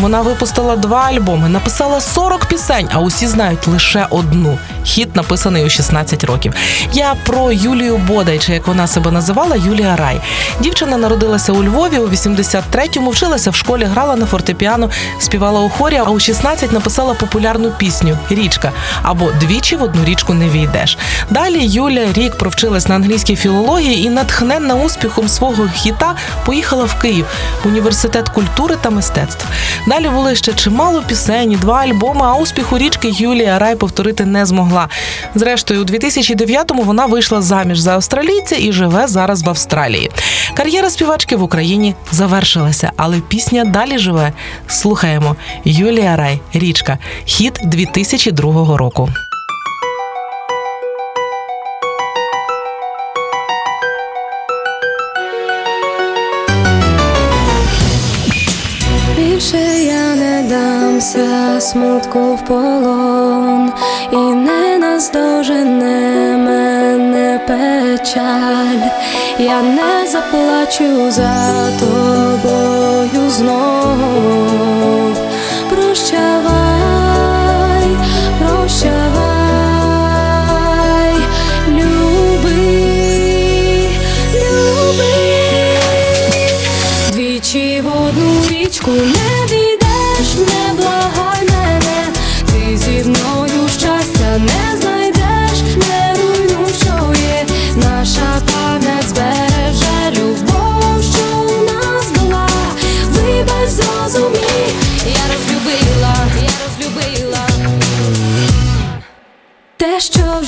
Вона випустила два альбоми, написала 40 пісень, а усі знають лише одну. Хіт написаний у 16 років. Я про Юлію Бодай, чи як вона себе називала, Юлія Рай. Дівчина народилася у Львові у 83-му, вчилася в школі, грала на фортепіано, співала у хорі, а у 16 написала популярну пісню Річка або Двічі в одну річку не війдеш. Далі Юля рік провчилась на англійській філології і, натхненна успіхом свого хіта, поїхала в Київ в університет культури та мистецтв. Далі були ще чимало пісень, два альбоми, а успіху річки Юлія Рай повторити не змогла. Зрештою, у 2009-му вона вийшла заміж за австралійця і живе зараз в Австралії. Кар'єра співачки в Україні завершилася, але пісня далі живе. Слухаємо Юлія Рай, річка, хіт 2002 року. Більше я не дамся смутку в полон, і не наздожене мене печаль, я не заплачу за тобою знов. Те, що вже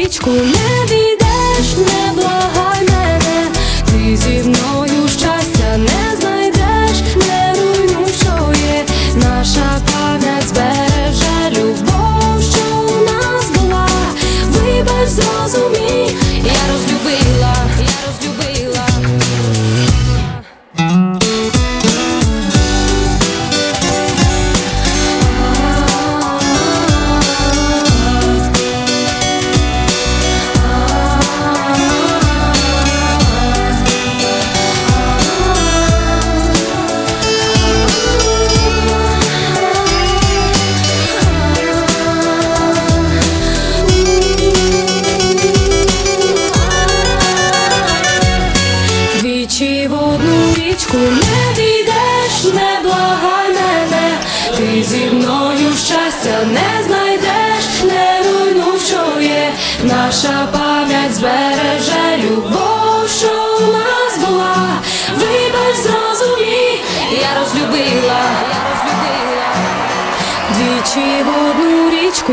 річку не війдеш, не ти зі мною щастя не знайдеш, не руйну, що наша пам'ять збереже любов, що у нас була, вибач, зрозумій, я розлюбила, я розлюбила. Двічі в річку